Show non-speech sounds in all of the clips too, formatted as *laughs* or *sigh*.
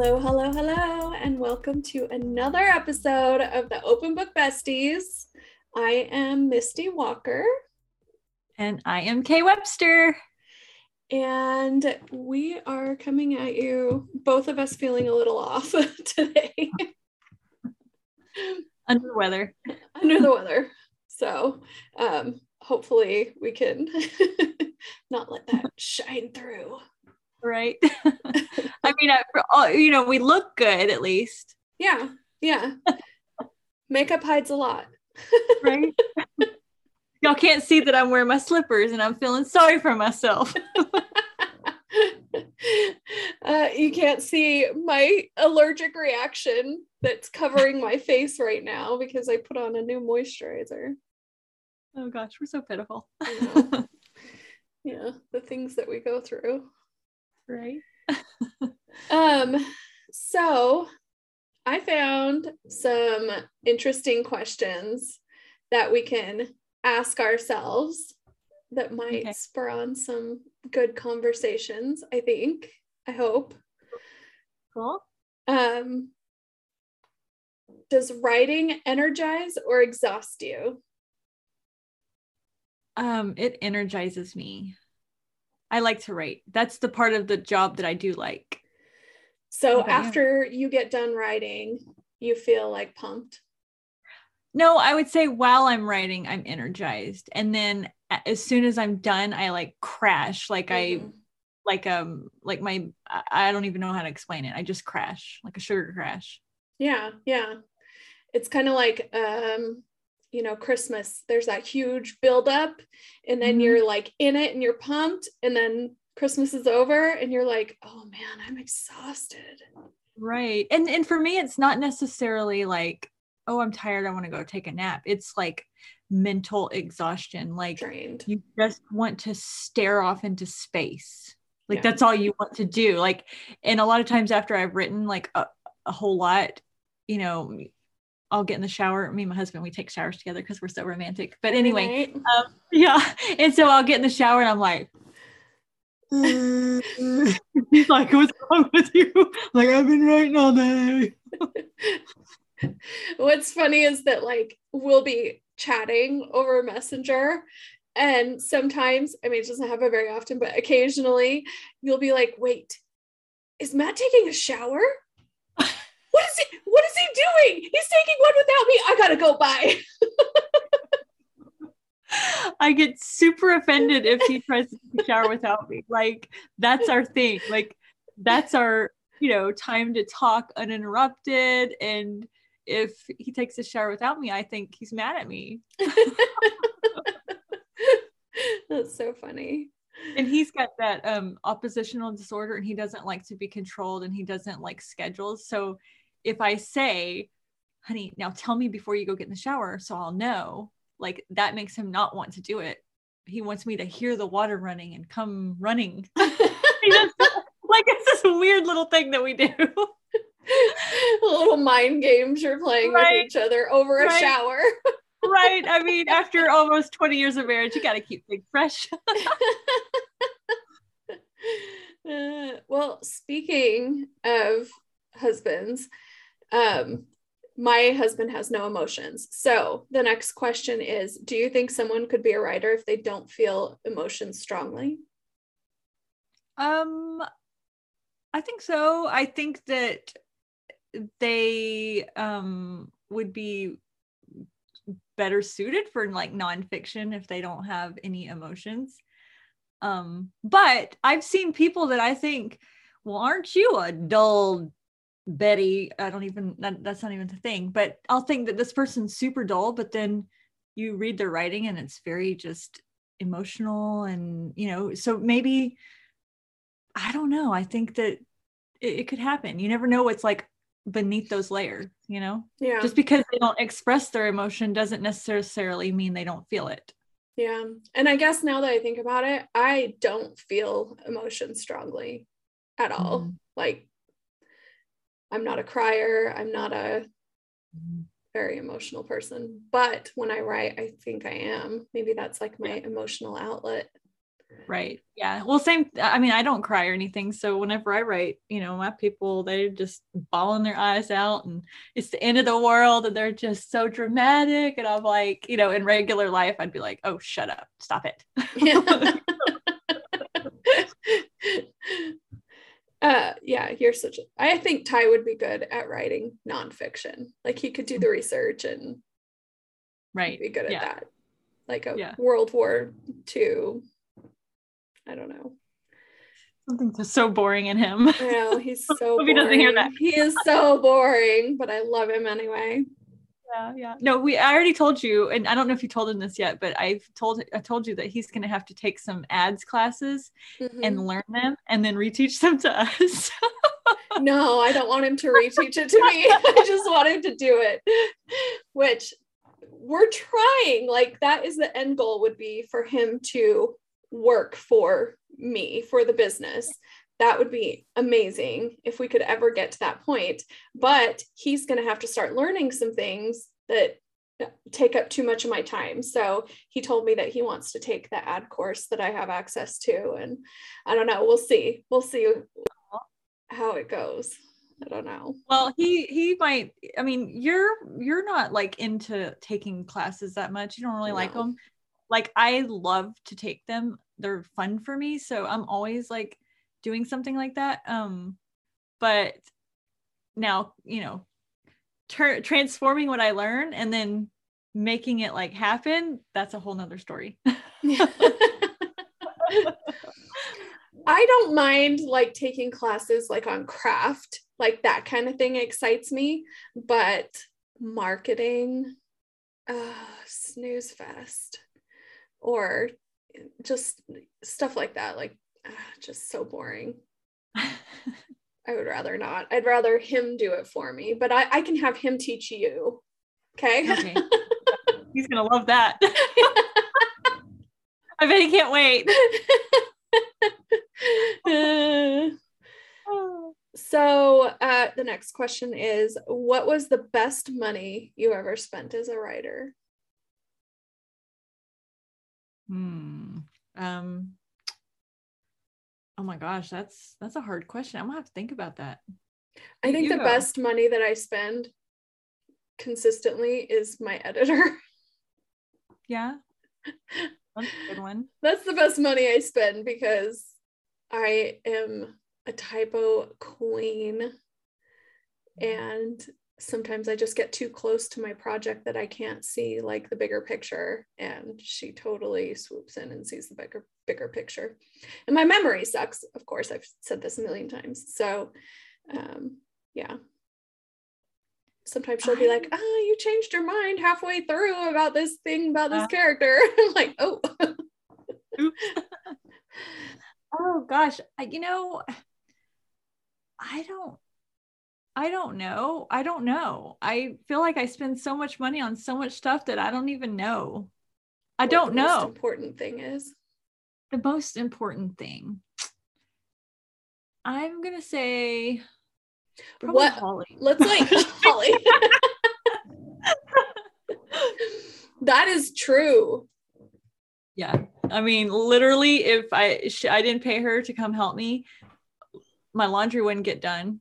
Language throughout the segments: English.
Hello, hello, hello, and welcome to another episode of the Open Book Besties. I am Misty Walker. And I am K Webster. And we are coming at you, both of us feeling a little off *laughs* today. Under the weather. Under the weather. So um, hopefully we can *laughs* not let that shine through. Right. *laughs* I mean, I, you know, we look good at least. Yeah. Yeah. *laughs* Makeup hides a lot. right. *laughs* Y'all can't see that I'm wearing my slippers and I'm feeling sorry for myself. uh, you can't see my allergic reaction that's covering my face right now because I put on a new moisturizer. Oh gosh, we're so pitiful. yeah, the things that we go through. Right. *laughs* um, so I found some interesting questions that we can ask ourselves that might okay. spur on some good conversations, I think. I hope. Cool. Um does writing energize or exhaust you? Um it energizes me. I like to write. That's the part of the job that I do like. So okay. after you get done writing, you feel like pumped? No, I would say while I'm writing, I'm energized. And then as soon as I'm done, I like crash. Like mm-hmm. I like um like my I don't even know how to explain it. I just crash, like a sugar crash. Yeah, yeah. It's kind of like um you know christmas there's that huge buildup and then mm-hmm. you're like in it and you're pumped and then christmas is over and you're like oh man i'm exhausted right and and for me it's not necessarily like oh, I'm tired, I want to go take a nap. It's like mental exhaustion. Like Drained. you just want to stare off into space. Like yeah. that's all you want to do. Like, and a lot of times after I've written like a, a whole lot, you know, I'll get in the shower. Me and my husband, we take showers together because we're so romantic. But anyway, right. um, *laughs* yeah. And so I'll get in the shower and I'm like, he's *laughs* *laughs* like, what's wrong with you? like, I've been writing all day. What's funny is that like we'll be chatting over Messenger and sometimes, I mean, it doesn't happen very often, but occasionally you'll be like, wait, is Matt taking a shower? What is he what is he doing? He's taking one without me. I gotta go by. *laughs* I get super offended if he tries to take a shower without me. Like that's our thing. Like that's our, you know, time to talk uninterrupted and if he takes a shower without me, I think he's mad at me. *laughs* That's so funny. And he's got that um oppositional disorder and he doesn't like to be controlled and he doesn't like schedules. So if I say, honey, now tell me before you go get in the shower so I'll know, like that makes him not want to do it. He wants me to hear the water running and come running. *laughs* *laughs* like it's this weird little thing that we do. *laughs* little mind games you're playing right. with each other over right. a shower. right. I mean, after almost 20 years of marriage, you got to keep things fresh. uh, well, speaking of husbands, um, my husband has no emotions. So the next question is Do you think someone could be a writer if they don't feel emotions strongly? Um, I think so. I think that they um, would be better suited for like nonfiction if they don't have any emotions. Um, but I've seen people that I think, well, aren't you a dull Betty? I don't even, that, that's not even the thing, but I'll think that this person's super dull, but then you read their writing and it's very just emotional and, you know, so maybe, I don't know. I think that it, it could happen. You never know what's like beneath those layers, you know? Yeah. Just because they don't express their emotion doesn't necessarily mean they don't feel it. Yeah. And I guess now that I think about it, I don't feel emotion strongly at all. Mm-hmm. Like, I'm not a crier. I'm not a very emotional person. But when I write, I think I am. Maybe that's like my emotional outlet. Right. Yeah. Well, same. I mean, I don't cry or anything. So whenever I write, you know, my people, they're just bawling their eyes out and it's the end of the world and they're just so dramatic. And I'm like, you know, in regular life, I'd be like, oh, shut up. Stop it. Yeah. *laughs* *laughs* *laughs* uh yeah you're such a i think ty would be good at writing nonfiction like he could do the research and right be good at yeah. that like a Yeah. world war ii i don't know Something just so boring in him. I know he's *laughs* so boring. he doesn't hear that. he is so boring but i love him anyway yeah. Yeah. No, we, I already told you, and I don't know if you told him this yet, but I've told, I told you that he's going to have to take some ads classes Mhm. and learn them and then reteach them to us. *laughs* no i don't want him to reteach it to me i just want him to do it which we're trying like that is the end goal would be for him to work for me for the business that would be amazing if we could ever get to that point but he's going to have to start learning some things that take up too much of my time so he told me that he wants to take the ad course that i have access to and i don't know we'll see we'll see how it goes i don't know well, he he might. I mean, you're you're not like into taking classes that much. You don't really like them. Like I love to take them. They're fun for me, so I'm always like doing something like that. Um, but now you know, tur- transforming what I learn and then making it like happen. That's a whole nother story. *laughs* I don't mind like taking classes like on craft, like that kind of thing excites me, but marketing, uh, snooze fest, or just stuff like that, like *sighs* just so boring. *laughs* I would rather not. I'd rather him do it for me, but I, I can have him teach you. Okay. okay. *laughs* He's gonna love that. I bet he can't wait. Uh, *laughs* so uh, the next question is what was the best money you ever spent as a writer Hmm. Um. Oh my gosh, that's that's a hard question. I'm gonna have to think about that. i think You the go. best money that i spend consistently is my editor *laughs* Yeah, that's a good one. that's the best money i spend because i am a typo queen mm-hmm. and sometimes i just get too close to my project that i can't see like the bigger picture and she totally swoops in and sees the bigger bigger picture and my memory sucks of course i've said this a million times so um yeah sometimes she'll be like oh you changed your mind halfway through about this thing about this Uh. character *laughs* i'm like oh *laughs* oh gosh, I, you know, I don't. I don't know. I don't know. I feel like I spend so much money on so much stuff that I don't even know. I don't the most know. important thing is the most important thing. I'm gonna say probably What- Holly. let's like *laughs* holly *laughs* that is true Yeah, I mean, literally, if I I didn't pay her to come help me, my laundry wouldn't get done.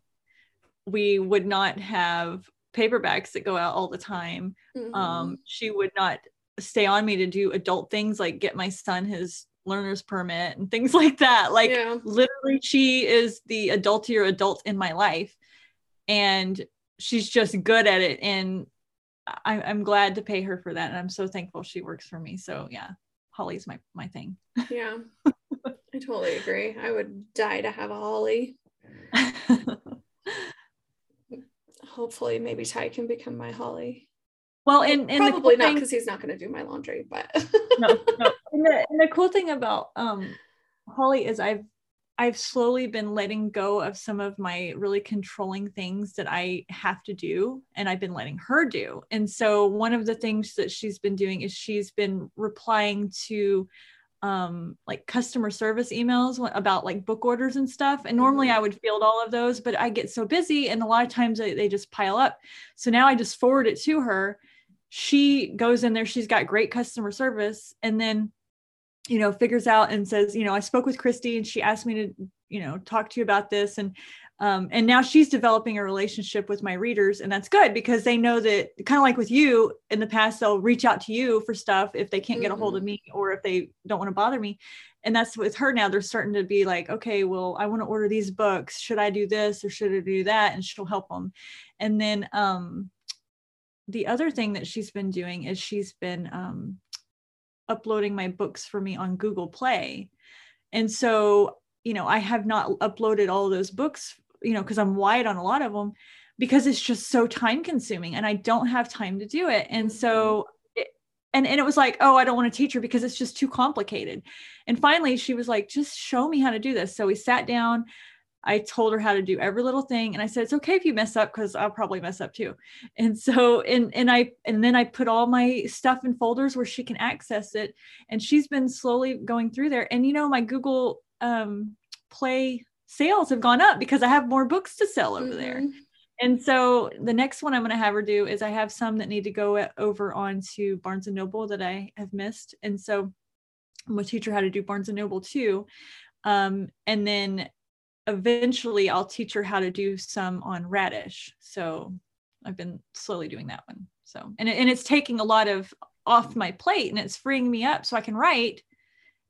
We would not have paperbacks that go out all the time. Mhm. Um, she would not stay on me to do adult things like get my son his learner's permit and things *laughs* like that. Like yeah literally she is the adultier adult in my life and she's just good at it and I, i'm glad to pay her for that and i'm so thankful she works for me so yeah holly's my my thing yeah i totally agree i would die to have a holly *laughs* hopefully maybe ty can become my holly well and, and probably cool not because he's not going to do my laundry but *laughs* no, no. And the, and the cool thing about um Holly is I've I've slowly been letting go of some of my really controlling things that I have to do and I've been letting her do. And so one of the things that she's been doing is she's been replying to um like customer service emails about like book orders and stuff. And normally Mhm. I would field all of those but I get so busy and a lot of times they, they just pile up. So now I just forward it to her. She goes in there she's got great customer service and then you know figures out and says you know i spoke with christy and she asked me to you know talk to you about this. And um, and now she's developing a relationship with my readers and that's good because they know that kind of like with you in the past they'll reach out to you for stuff if they can't get a hold of mm-hmm. me or if they don't want to bother me. And that's with her now they're starting to be like okay well i want to order these books. Should i do this or should i do that? And she'll help them and then um the other thing that she's been doing is she's been um uploading my books for me on google play. And so you know i have not uploaded all those books you know, because I'm wide on a lot of them because it's just so time consuming and I don't have time to do it. And so mm-hmm. it, and and it was like, oh, I don't want to teach her because it's just too complicated. And finally she was like, just show me how to do this. So we sat down. I told her how to do every little thing and I said it's okay if you mess up cuz I'll probably mess up too. And so and and I and then I put all my stuff in folders where she can access it and she's been slowly going through there and you know my Google um play sales have gone up because I have more books to sell over mm-hmm. there. And so the next one I'm going to have her do is I have some that need to go over onto Barnes and Noble that I have missed. And so I'm going to teach her how to do Barnes and Noble too. Um, and then eventually I'll teach her how to do some on Radish. So I've been slowly doing that one. So, and, it, and it's taking a lot of off my plate and it's freeing me up so I can write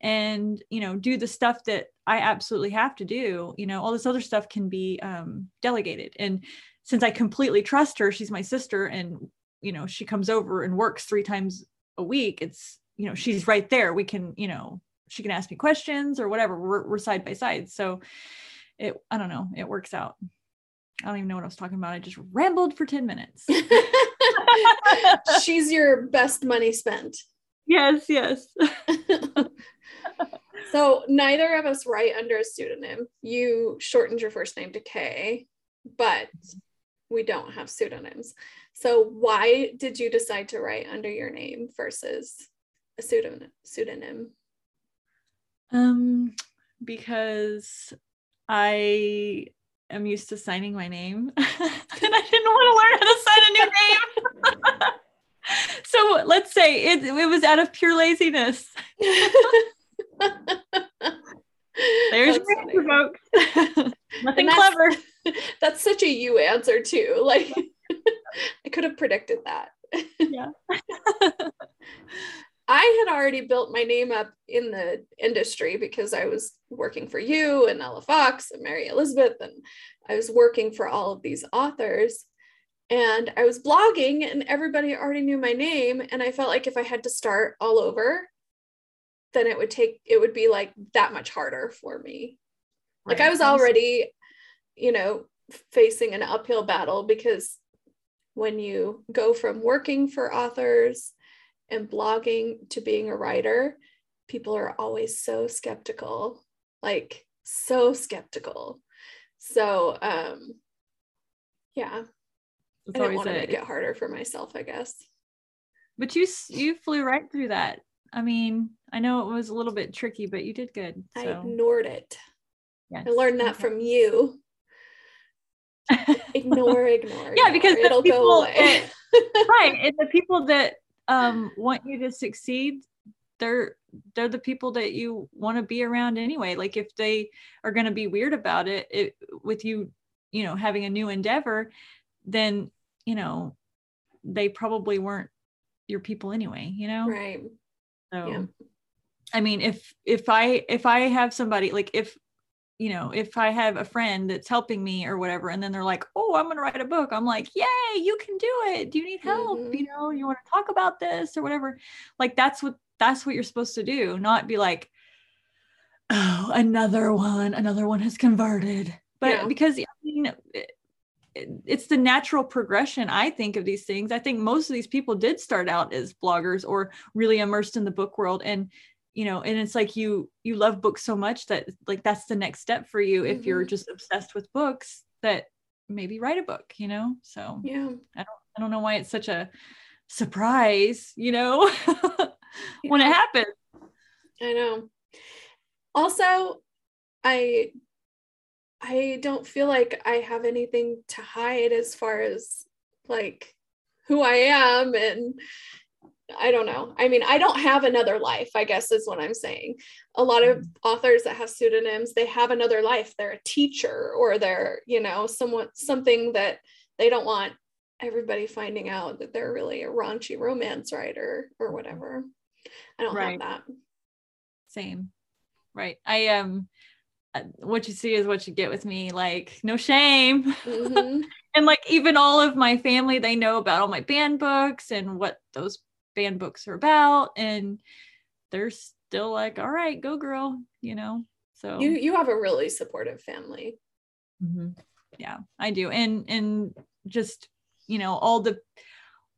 and you know do the stuff that i absolutely have to do you know all this other stuff can be um, delegated. And since i completely trust her she's my sister and you know she comes over and works three times a week it's you know she's right there. We can you know she can ask me questions or whatever. We're, we're side by side. So it i don't know it works out. I don't even know what i was talking about. I just rambled for 10 minutes. *laughs* She's your best money spent. Yes yes *laughs* *laughs* so neither of us write under a pseudonym. You shortened your first name to K, but we don't have pseudonyms. So why did you decide to write under your name versus a pseudonym? Pseudonym. Um, because I am used to signing my name, *laughs* and I didn't want to learn how to sign a new name. *laughs* so let's say it, it was out of pure laziness. *laughs* There's provoked. *laughs* Nothing that's, clever. *laughs* That's such a you answer too. Like I could have predicted that. Yeah. I had already built my name up in the industry because I was working for you and Ella Fox and Mary Elizabeth, and I was working for all of these authors. And I was blogging, and everybody already knew my name. And I felt like if I had to start all over, then it would take it would be like that much harder for me right. like i was already you know facing an uphill battle because when you go from working for authors and blogging to being a writer people are always so skeptical like so skeptical so um yeah it's I didn't want to make it harder for myself, I guess. But you you flew right through that. I mean, I know it was a little bit tricky, but you did good. So. I ignored it. Yes. I learned that okay. from you. *laughs* ignore, ignore. Yeah, because it'll people, go away. *laughs* right. And the people that um, want you to succeed, they're they're the people that you want to be around anyway. Like if they are going to be weird about it, it with you, you know, having a new endeavor, then you know they probably weren't your people anyway. You know, right. So, yeah. I mean, if if I if I have somebody like if you know if I have a friend that's helping me or whatever, and then they're like, "Oh, I'm gonna write a book," I'm like, "Yay, you can do it! Do you need help? Mm-hmm. You know, you want to talk about this or whatever?" Like that's what that's what you're supposed to do, not be like, "Oh, another one, another one has converted." But yeah. because I mean, it's the natural progression i think of these things. I think most of these people did start out as bloggers or really immersed in the book world. And you know and it's like you you love books so much that like that's the next step for you mm-hmm. if you're mm-hmm. just obsessed with books that maybe write a book you know? So yeah. I don't i don't know why it's such a surprise you know? *laughs* When it happens. I know. Also i I don't feel like I have anything to hide as far as like who I am and I don't know. I mean, I don't have another life, I guess is what I'm saying. A lot of authors that have pseudonyms, they have another life. They're a teacher or they're, you know, someone something that they don't want everybody finding out that they're really a raunchy romance writer or whatever. I don't right. have that. Same. Right. I um what you see is what you get with me like no shame. Mm-hmm. *laughs* and like even all of my family they know about all my banned books and what those banned books are about and they're still like all right go girl you know? So you you have a really supportive family. Mm-hmm. yeah i do. And and just you know all the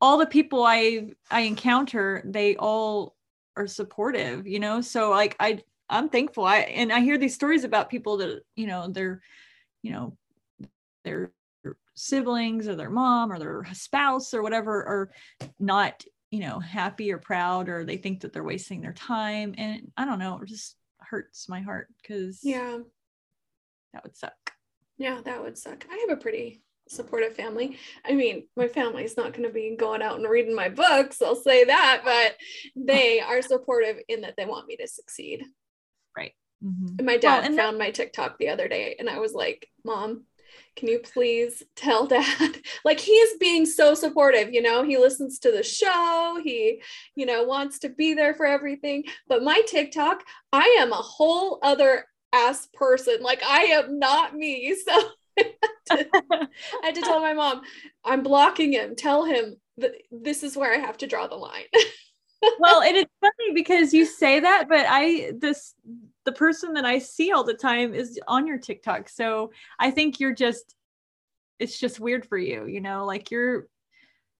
all the people i i encounter they all are supportive you know? So like i i'm thankful. I and i hear these stories about people that you know they're you know their siblings or their mom or their spouse or whatever are not you know happy or proud or they think that they're wasting their time. And i don't know it just hurts my heart because yeah. that would suck. Yeah that would suck. I have a pretty supportive family. I mean, my family's not going to be going out and reading my books, I'll say that, but they are supportive in that they want me to succeed. Right. Mm-hmm. And my dad well, found my TikTok the other day and I was like, Mom, can you please tell *laughs* dad? like he is being so supportive, you know, he listens to the show, he, you know, wants to be there for everything. But my TikTok, I am a whole other ass person. Like I am not me. *laughs* So I had to tell my mom, I'm blocking him. Tell him that this is where I have to draw the line. *laughs* well, and it's funny because you say that, but I this the person that I see all the time is on your TikTok. So I think you're just it's just weird for you, you know, like you're,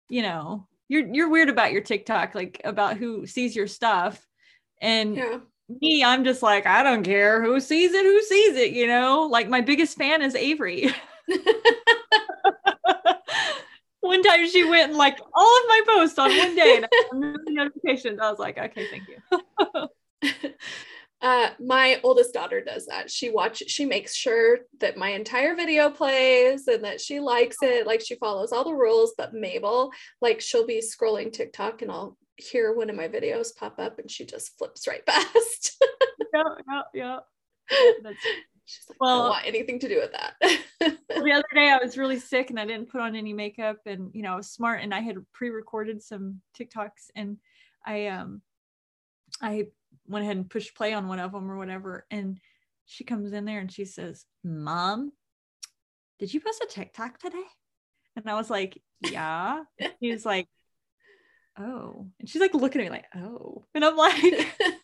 you know, you're you're weird about your TikTok, like about who sees your stuff. And yeah me, I'm just like, I don't care who sees it, who sees it, you know? Like my biggest fan is Avery. *laughs* one time she went and like all of my posts on one day and I the *laughs* notifications. I was like, okay, thank you. *laughs* uh, my oldest daughter does that. She watch she makes sure that my entire video plays and that she likes it. Like she follows all the rules. But Mabel, like she'll be scrolling TikTok and I'll hear one of my videos pop up and she just flips right *laughs* past. yeah, yeah, yeah. That's, She's like, well, I don't want anything to do with that. the *laughs* other day I was really sick and I didn't put on any makeup and you know I was smart and I had pre-recorded some TikToks and I um I went ahead and pushed play on one of them or whatever and she comes in there and she says, "Mom, did you post a TikTok today?" And I was like, "Yeah." He was like, oh. And she's like looking at me like, oh. And I'm like, *laughs*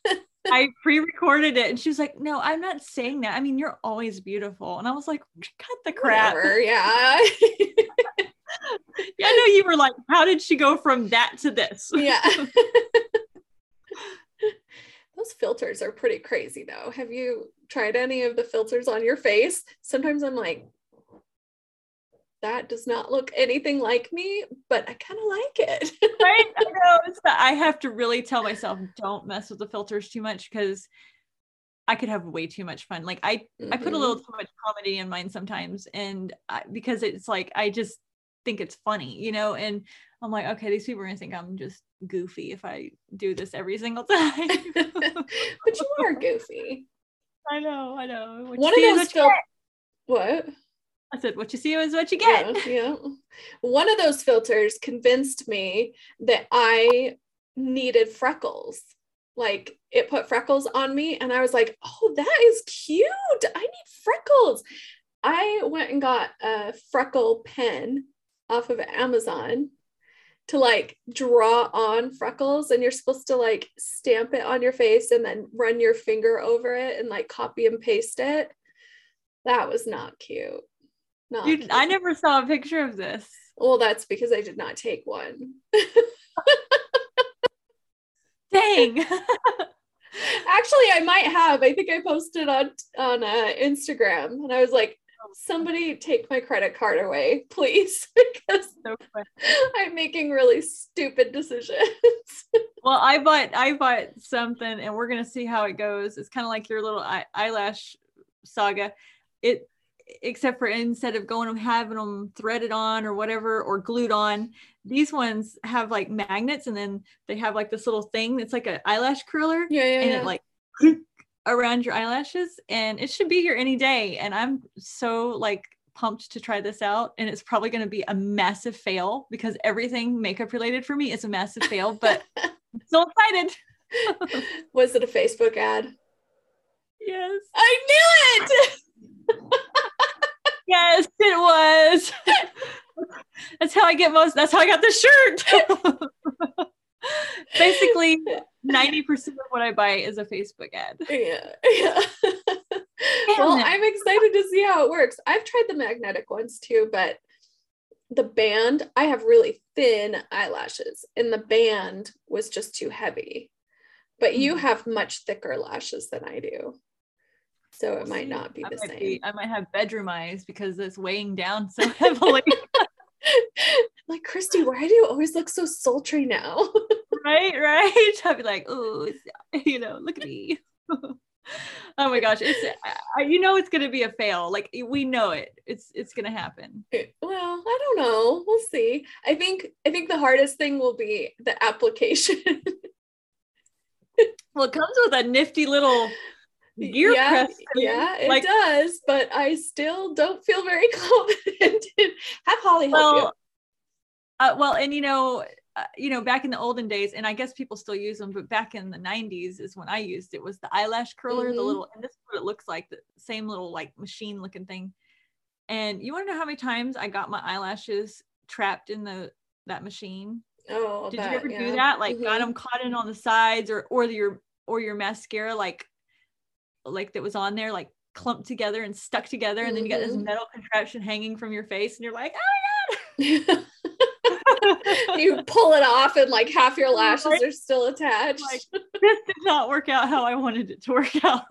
I pre-recorded it. And she was like, no, I'm not saying that. I mean, you're always beautiful. And I was like, cut the crap. Whatever, yeah. *laughs* yeah, I know you were like, how did she go from that to this? *laughs* Yeah. Those filters are pretty crazy though. Have you tried any of the filters on your face? Sometimes I'm like, that does not look anything like me, but I kind of like it. *laughs* right? I know. It's I have to really tell myself don't mess with the filters too much because I could have way too much fun. Like I, mm-hmm. I put a little mm-hmm. too much comedy in mine sometimes, and I, because it's like I just think it's funny, you know. And I'm like, okay, these people are gonna think I'm just goofy if I do this every single *laughs* time. *laughs* but you are goofy. I know. I know. What One of those fil- what? I said, what you see is what you get. Yeah, yeah. One of those filters convinced me that I needed freckles. Like it put freckles on me, and I was like, oh, that is cute. I need freckles. I went and got a freckle pen off of Amazon to like draw on freckles and you're supposed to like stamp it on your face and then run your finger over it and like copy and paste it. That was not cute. I never saw a picture of this. Well, that's because I did not take one. *laughs* Dang. *laughs* Actually, I might have. I think I posted on on uh, Instagram, and I was like, "Somebody take my credit card away, please," *laughs* because so I'm making really stupid decisions. well, I bought I bought something, and we're gonna see how it goes. It's kind of like your little eye- eyelash saga. It except for instead of going and having them threaded on or whatever or glued on, these ones have like magnets and then they have like this little thing that's like an eyelash curler. Yeah, yeah, and yeah. it like *laughs* around your eyelashes and it should be here any day. And I'm so like pumped to try this out and it's probably going to be a massive fail because everything makeup related for me is a massive fail, but *laughs* I'm so excited. *laughs* Was it a Facebook ad? Yes. I knew it. Yes, it was. *laughs* that's how I get most. That's how I got this shirt. *laughs* Basically, 90% of what I buy is a Facebook ad. yeah, yeah. *laughs* well. I'm excited to see how it works. I've tried the magnetic ones too, but the band, I have really thin eyelashes, and the band was just too heavy. But you Mhm. have much thicker lashes than I do. So it might not be I the same. be- I might have bedroom eyes because it's weighing down so *laughs* heavily. *laughs* like, Christy, why do you always look so sultry now? *laughs* right, right. I'd be like, oh, you know, look at me. oh my gosh, it's I, you know it's gonna be a fail. Like we know it. It's it's gonna happen. Eh, well, I don't know. We'll see. I think I think the hardest thing will be the application. Well, it comes with a nifty little gear yeah, press. yeah, it Like- does, but I still don't feel very *laughs* confident. Have Holly help well, uh, well, and you know, uh, you know, back in the olden days, and I guess people still use them, but back in the '90s is when I used it. Was the eyelash curler, the Mhm. little, and this is what it looks like, the same little like machine looking thing. And you want to know how many times I got my eyelashes trapped in the that machine? Oh, Did that, you ever yeah. do that? Like got Mhm. them caught in on the sides, or or your or your mascara like like that was on there like clumped together and stuck together, and then you got this Mhm. metal contraption hanging from your face, and you're like, oh my God. *laughs* you pull it off and like half your lashes are still attached. Like- this did not work out how I wanted it to work *laughs* out.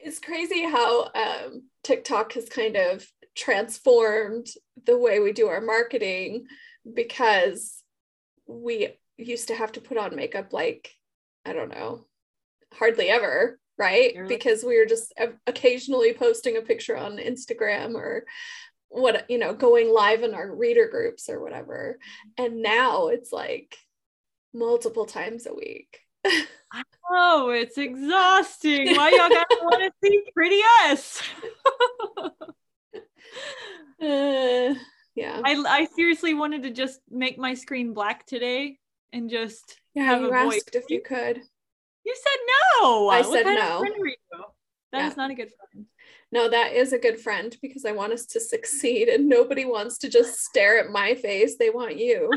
it's crazy how um, TikTok has kind of transformed the way we do our marketing because we used to have to put on makeup like, I don't know, hardly ever, right? Because we were just occasionally posting a picture on Instagram or what, you know, going live in our reader groups or whatever. And now it's like multiple times a week. *laughs* Oh, it's exhausting. Why y'all gotta *laughs* want to see pretty us? Uh, yeah. I, I seriously wanted to just make my screen black today and just Yeah, have you a voice. asked if you could. You said no. I What said no. Of friend are you? That is not a good friend. No, that is a good friend because I want us to succeed and nobody wants to just stare at my face. They want you.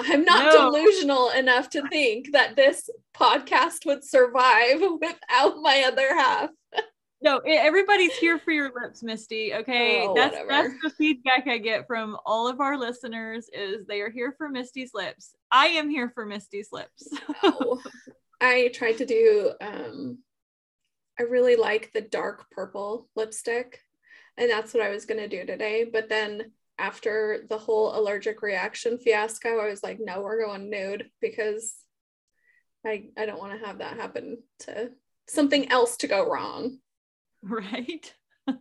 I'm not No. delusional enough to think that this podcast would survive without my other half. No, everybody's here for your lips, Misty. Okay, Oh, that's whatever. that's the feedback I get from all of our listeners. Is they are here for Misty's lips. I am here for Misty's lips. No. *laughs* I tried to do um I really like the dark purple lipstick and that's what I was going to do today but then after the whole allergic reaction fiasco I was like no we're going nude because I I don't want to have that happen to something else to go wrong. *laughs* right? *laughs*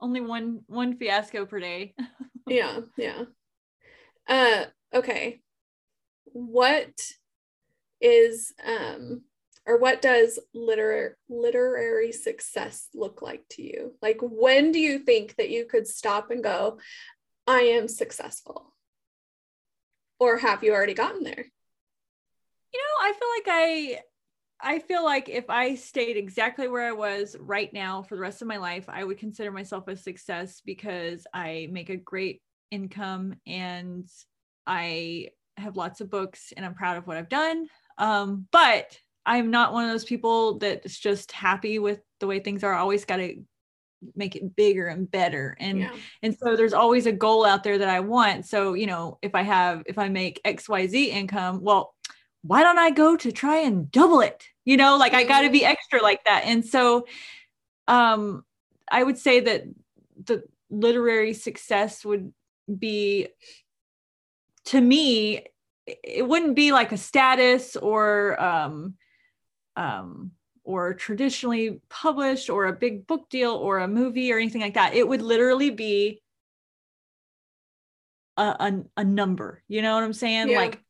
Only one one fiasco per day. *laughs* Yeah, yeah. Uh okay. What is um or what does literar- literary success look like to you? Like when do you think that you could stop and go I am successful? Or have you already gotten there? You know, I feel like I I feel like if I stayed exactly where I was right now for the rest of my life, I would consider myself a success because I make a great income and I have lots of books and I'm proud of what I've done. Um, but I'm not one of those people that's just happy with the way things are. I always got to make it bigger and better. And yeah. and so there's always a goal out there that I want. So, you know, if I have, if I make XYZ income, well, why don't I go to try and double it? You know, like I got to be extra like that. And so, um, I would say that the literary success would be, to me, it wouldn't be like a status or, um, um, or traditionally published or a big book deal or a movie or anything like that. It would literally be a, a, a number. You know what I'm saying? Yeah. Like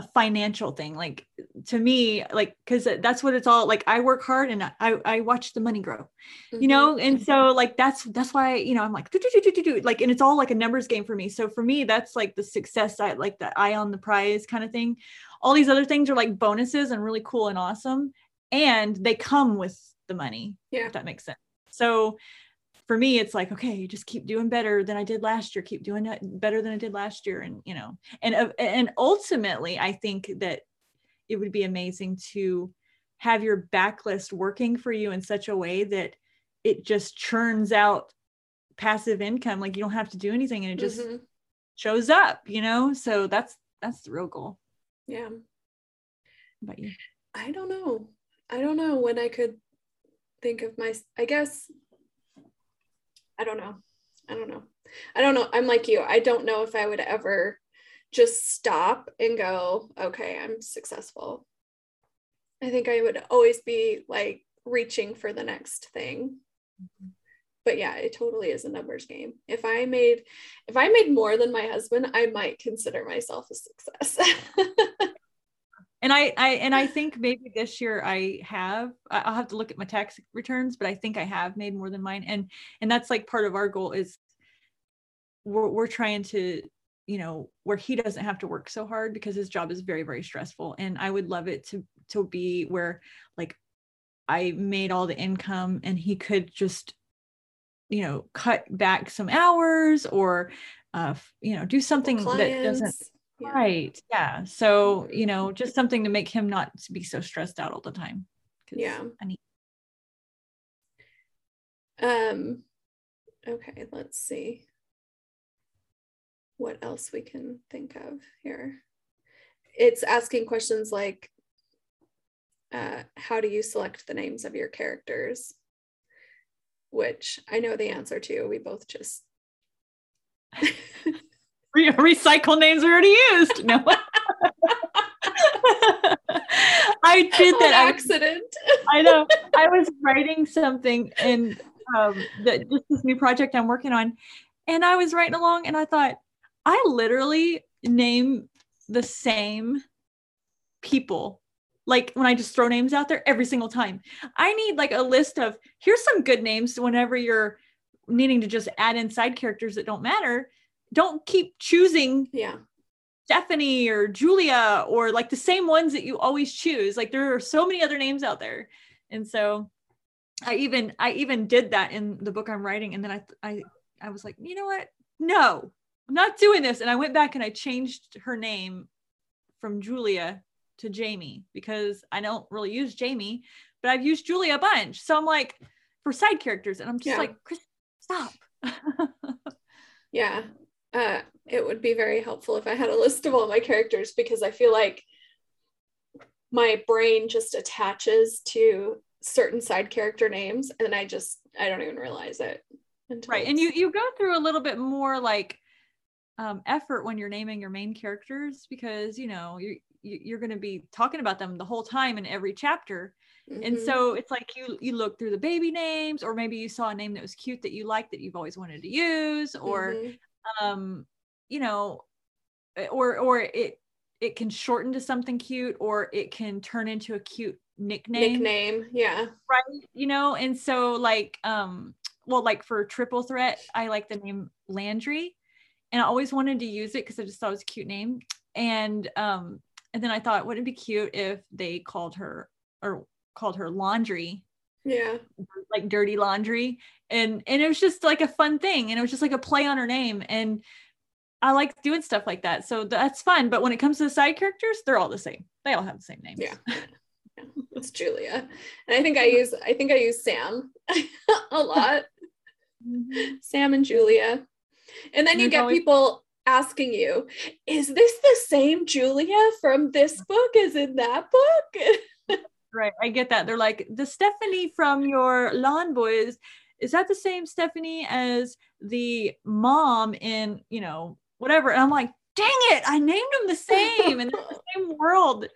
a financial thing. Like to me, like because that's what it's all like. I work hard and I I watch the money grow. You Mhm. know, and so like that's that's why you know I'm like do do do like and it's all like a numbers game for me. So for me, that's like the success side, like the eye on the prize kind of thing. All these other things are like bonuses and really cool and awesome, and they come with the money. Yeah. if that makes sense. So for me it's like okay just keep doing better than i did last year keep doing it better than i did last year and you know and uh, and ultimately i think that it would be amazing to have your backlist working for you in such a way that it just churns out passive income like you don't have to do anything and it just Mhm. shows up you know so that's that's the real goal yeah. About you I don't know. I don't know when I could think of my, I guess, I don't know. I don't know. I don't know. I'm like you. I don't know if I would ever just stop and go, okay, I'm successful. I think I would always be like reaching for the next thing. Mm-hmm. But yeah, it totally is a numbers game. If I made if I made more than my husband, I might consider myself a success. *laughs* and I, I and I think maybe this year I have I'll have to look at my tax returns, but I think I have made more than mine. And and that's like part of our goal is we're we're trying to, you know, where he doesn't have to work so hard because his job is very, very stressful. And I would love it to to be where like I made all the income and he could just, you know, cut back some hours or uh, you know, do something that doesn't. Yeah. Right. Yeah. So, you know, just something to make him not be so stressed out all the time. Yeah. I need Um, okay, let's see what else we can think of here. It's asking questions like, uh, how do you select the names of your characters? Which I know the answer to. We both just *laughs* *laughs* Re- recycle names we already used. No. *laughs* I did that. was accident. I know. I was writing something and um that just this new project I'm working on. And I was writing along and I thought, I literally name the same people. Like when I just throw names out there every single time. I need like a list of here's some good names whenever you're needing to just add in side characters that don't matter. Don't keep choosing yeah. Stephanie or Julia or like the same ones that you always choose. Like there are so many other names out there. And so I even I even did that in the book I'm writing and then I I I was like, "You know what? No. I'm not doing this." And I went back and I changed her name from Julia to Jamie because I don't really use Jamie, but I've used Julia a bunch. So I'm like for side characters and I'm just Yeah. like, "Chris, stop." *laughs* Yeah. Uh, it would be very helpful if I had a list of all my characters because I feel like my brain just attaches to certain side character names and I just I don't even realize it. Right and you you go through a little bit more like um, effort when you're naming your main characters because you know you're you- you're going to be talking about them the whole time in every chapter and Mhm. so it's like you you look through the baby names or maybe you saw a name that was cute that you liked that you've always wanted to use or Mhm. Um you know eh, or or it it can shorten to something cute or it can turn into a cute nickname nickname. Yeah. right you know and so like um well like for triple threat i like the name landry and i always wanted to use it because i just thought it was a cute name and um and then i thought wouldn't it be cute if they called her or called her laundry Yeah. like dirty laundry and and it was just like a fun thing and it was just like a play on her name and i like doing stuff like that so that's fun but when it comes to the side characters they're all the same they all have the same names Yeah. *laughs* It's Julia. And I think I use I think I use Sam *laughs* a lot. Mhm. Sam and Julia. And then you get always- people asking you, is this the same Julia from this book as in that book? *laughs* Right, I get that. They're like the Stephanie from your Lawn Boys. Is that the same Stephanie as the mom in you know whatever? And I'm like, dang it, I named them the same and the same world.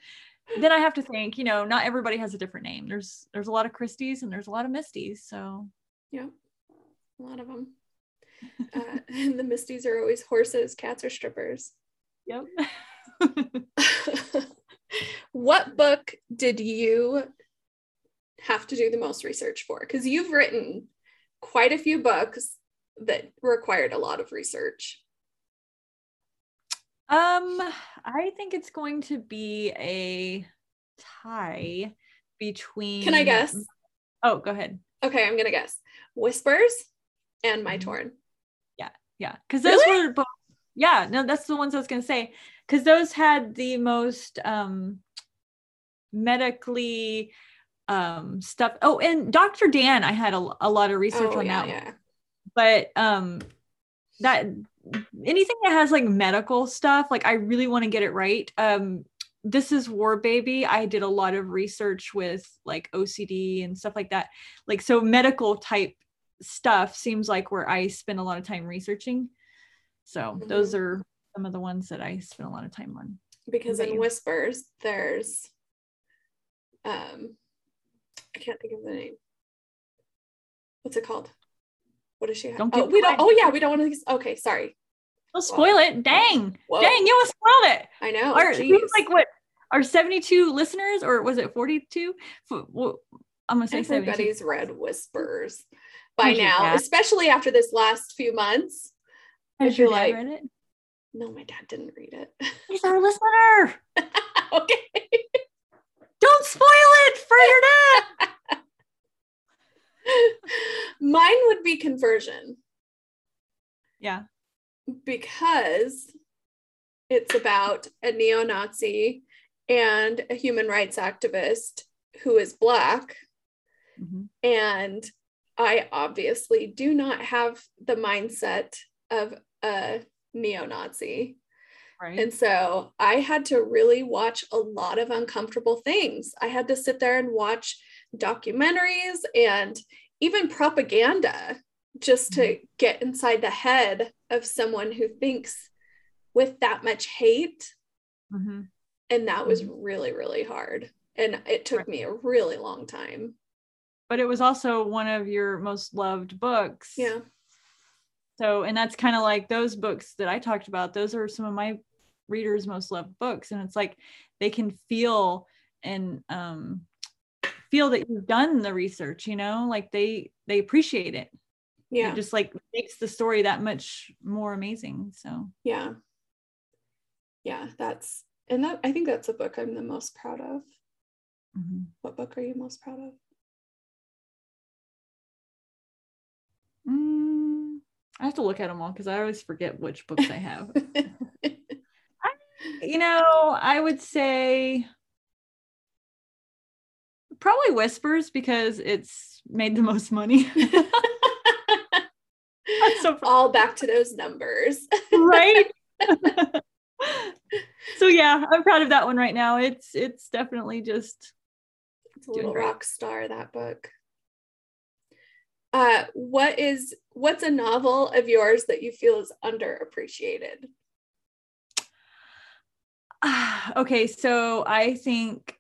then I have to think, you know, not everybody has a different name. There's there's a lot of Christies and there's a lot of Misties. So yeah, a lot of them. Uh, *laughs* and the Misties are always horses, cats, or strippers. Yep. *laughs* *laughs* what book did you have to do the most research for? Because you've written quite a few books that required a lot of research. Um, I think it's going to be a tie between. Can I guess? Oh, go ahead. Okay, I'm gonna guess. Whispers and My Mm-hmm. Torn. Yeah, yeah, because those Really? were both. Yeah, no, that's the ones I was gonna say because those had the most um medically um stuff. Oh, and Dr. Dan, I had a, a lot of research Oh on yeah, that, yeah. but um that anything that has like medical stuff, like I really want to get it right. Um, this is War Baby. I did a lot of research with like OCD and stuff like that. Like so, medical type stuff seems like where I spend a lot of time researching. So those are some of the ones that I spent a lot of time on. Because in? Whispers, there's um I can't think of the name. What's it called? What does she have? Don't oh, we don't. Oh yeah, we don't want to. Okay, sorry. Don't spoil it. Dang. Whoa. Dang, you spoiled it. I know. Are like what? Are 72 listeners or was it 42? Well, I'm gonna say 72. Everybody's read Whispers by now, especially after this last few months. I Has your feel dad like- read it? No, my dad didn't read it. He's our listener. *laughs* okay. Don't spoil it for your dad. *laughs* Mine would be conversion Yeah. because it's about a neo Nazi and a human rights activist who is Black. Mhm. And I obviously do not have the mindset of a neo Nazi. Right. And so I had to really watch a lot of uncomfortable things. I had to sit there and watch documentaries and even propaganda just to get inside the head of someone who thinks with that much hate. Mhm. And that was really, really hard. And it took Right. me a really long time. But it was also one of your most loved books. Yeah. So, and that's kind of like those books that I talked about. Those are some of my readers' most loved books. And it's like they can feel and um, feel that you've done the research, you know, like they they appreciate it. Yeah. It just like makes the story that much more amazing. So yeah. Yeah. That's, and that, I think that's a book I'm the most proud of. mhm. What book are you most proud of? Mm, I have to look at them all because I always forget which *laughs* books I have. you *laughs* know, I would say probably Whispers because it's made the most money. *laughs* That's so All back to those numbers. right. so yeah, I'm proud of that one right now. It's it's definitely just It's a little great. rock star that book. Uh, what is what's a novel of yours that you feel is underappreciated? *sighs* okay. So I think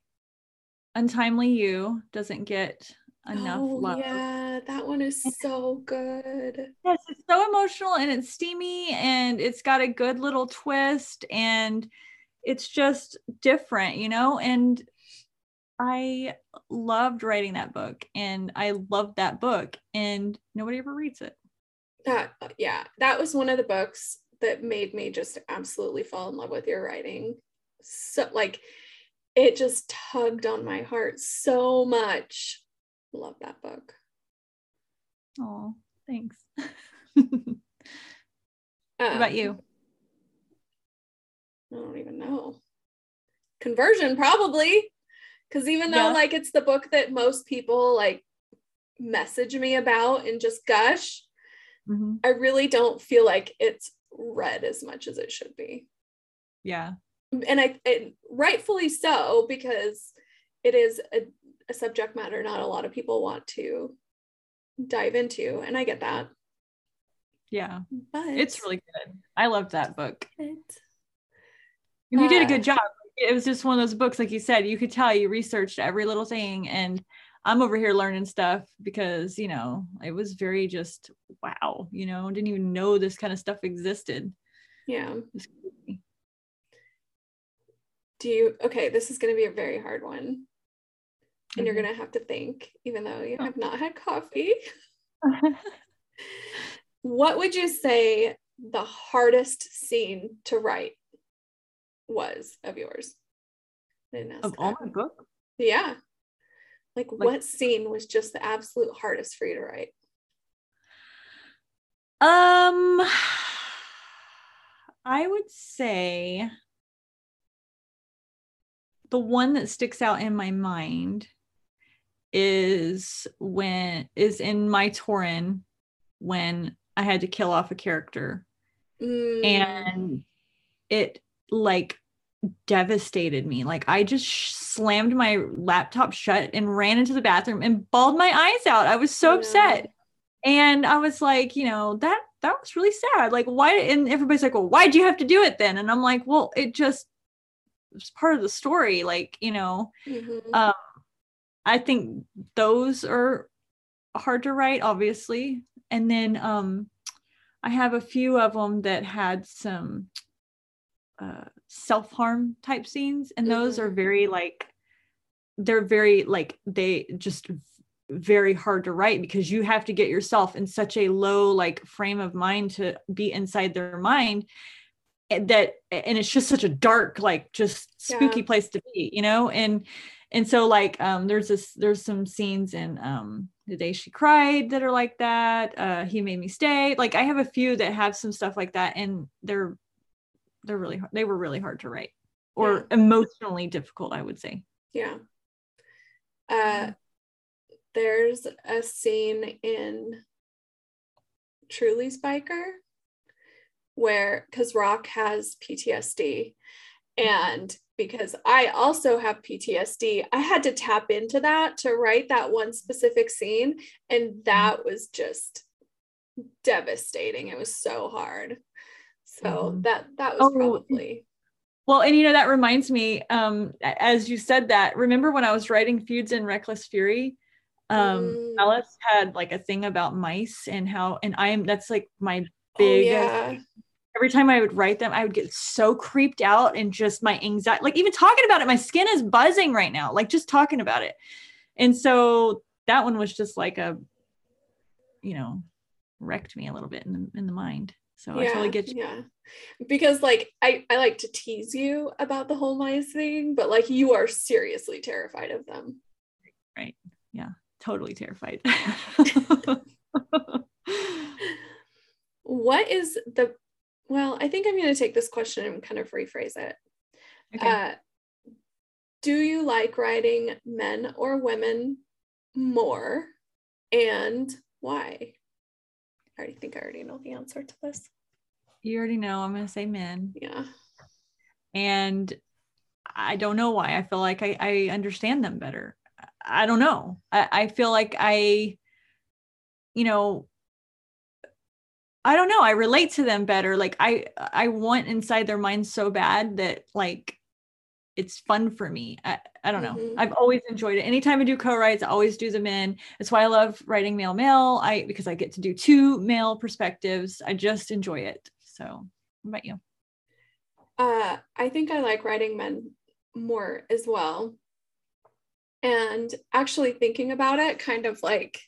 Untimely You doesn't get enough oh love. yeah, that one is so good. Yes, it's so emotional and it's steamy and it's got a good little twist and it's just different, you know? And I loved writing that book and I loved that book and nobody ever reads it. That yeah, that was one of the books that made me just absolutely fall in love with your writing. So like it just tugged on my heart so much. Love that book. Oh, thanks. *laughs* what about Um, you? I don't even know. Conversion, probably. Because even though, Yeah. like, it's the book that most people like message me about and just gush, Mhm. I really don't feel like it's read as much as it should be. Yeah. And I, and rightfully so, because it is a, a subject matter not a lot of people want to dive into. And I get that. Yeah. But It's really good. I loved that book. it, And you did a Uh, good job. It was just one of those books, like you said, you could tell you researched every little thing. And I'm over here learning stuff because, you know, it was very just wow, you know, didn't even know this kind of stuff existed. Yeah. Do you, okay, this is going to be a very hard one. And mm-hmm. you're going to have to think, even though you have not had coffee. *laughs* what would you say the hardest scene to write was of yours? Of all my book? Yeah. Like, like, what scene was just the absolute hardest for you to write? Um, I would say the one that sticks out in my mind is when is in my Torment when I had to kill off a character. Mm. And it like devastated me. Like I just sh- slammed my laptop shut and ran into the bathroom and bawled my eyes out. I was so yeah. upset. And I was like, you know, that that was really sad. Like why and everybody's like, "Well, why'd you have to do it then?" And I'm like, "Well, it just was part of the story." Like, you know, mm-hmm. um I think those are hard to write obviously. And then um I have a few of them that had some uh, self harm type scenes, and those mm-hmm. are very like they're very like they just very hard to write because you have to get yourself in such a low like frame of mind to be inside their mind eh, that and it's just such a dark like just spooky yeah. place to be you know and and so like um there's this there's some scenes in um the day she cried that are like that uh he made me stay like i have a few that have some stuff like that and they're they're really hard they were really hard to write or yeah. emotionally difficult i would say yeah uh there's a scene in Truly's Biker where because rock has ptsd and because I also have PTSD, I had to tap into that to write that one specific scene. And mm-hmm. that was just devastating. It was so hard. So mm-hmm. that that was oh. probably well, and you know, that reminds me, um, as you said that, remember when I was writing Feuds in Reckless Fury? Um, mm. Alice had like a thing about mice and how, and I'm that's like my big oh, yeah every time I would write them, I would get so creeped out and just my anxiety, like even talking about it, my skin is buzzing right now, like just talking about it. And so that one was just like a, you know, wrecked me a little bit in the in the mind. So yeah, I totally get you. Yeah. Because like I, I like to tease you about the whole mice thing, but like you are seriously terrified of them. Right. Yeah. Totally terrified. *laughs* what is the well, I think I'm going to take this question and kind of rephrase it. Okay. Uh, do you like writing men or women more and why? I already think I already know the answer to this. You already know. I'm going to say men. Yeah. And I don't know why. I feel like I, I understand them better. I don't know. I, I feel like I, you know, I don't know. I relate to them better. Like I I want inside their minds so bad that like it's fun for me. I, I don't know. Mm-hmm. I've always enjoyed it. Anytime I do co-writes, I always do them in. That's why I love writing male male. I because I get to do two male perspectives. I just enjoy it. So what about you? Uh I think I like writing men more as well. And actually thinking about it kind of like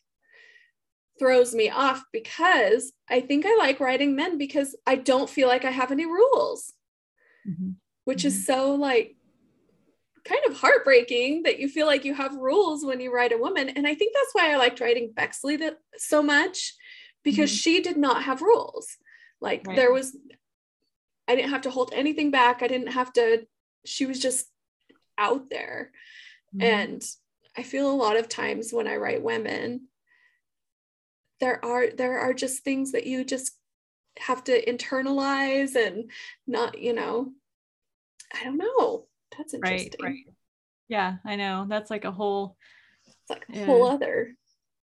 throws me off because I think I like writing men because I don't feel like I have any rules, mm-hmm. which mm-hmm. is so like kind of heartbreaking that you feel like you have rules when you write a woman. And I think that's why I liked writing Bexley that so much because mm-hmm. she did not have rules. Like right. there was, I didn't have to hold anything back. I didn't have to, she was just out there. Mm-hmm. And I feel a lot of times when I write women, there are there are just things that you just have to internalize and not you know i don't know that's interesting right, right. yeah i know that's like a whole it's like a yeah. whole other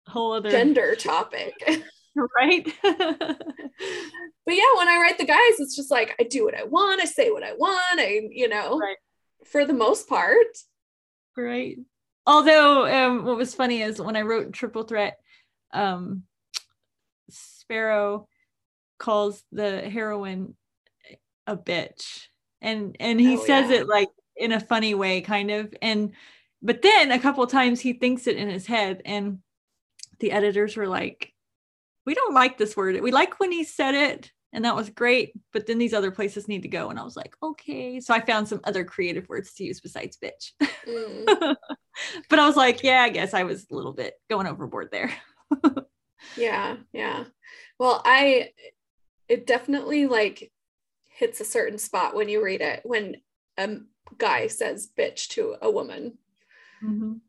whole other gender topic *laughs* *laughs* right *laughs* but yeah when i write the guys it's just like i do what i want i say what i want i you know right for the most part. Right. Although um, what was funny is when I wrote Triple Threat, um, Sparrow calls the heroine a bitch, and and he Oh, says yeah. it like in a funny way, kind of. And but then a couple times he thinks it in his head, and the editors were like, "We don't like this word. We like when he said it." And that was great, but then these other places need to go. And I was like, okay. So I found some other creative words to use besides bitch. Mm, *laughs* but I was like, yeah, I guess I was a little bit going overboard there. *laughs* yeah, yeah. Well, I it definitely like hits a certain spot when you read it when a guy says bitch to a woman.